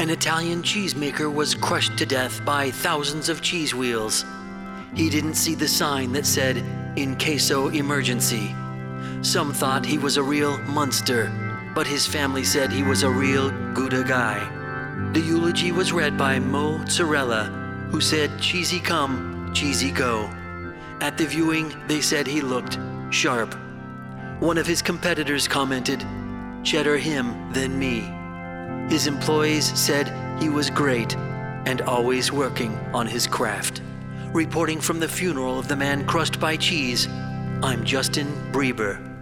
An Italian cheesemaker was crushed to death by thousands of cheese wheels. He didn't see the sign that said, In caso emergency. Some thought he was a real monster, but his family said he was a real Gouda guy. The eulogy was read by Mo who said, Cheesy come, cheesy go. At the viewing, they said he looked sharp. One of his competitors commented, Cheddar him than me. His employees said he was great and always working on his craft. Reporting from the funeral of the man crushed by cheese, I'm Justin Breber.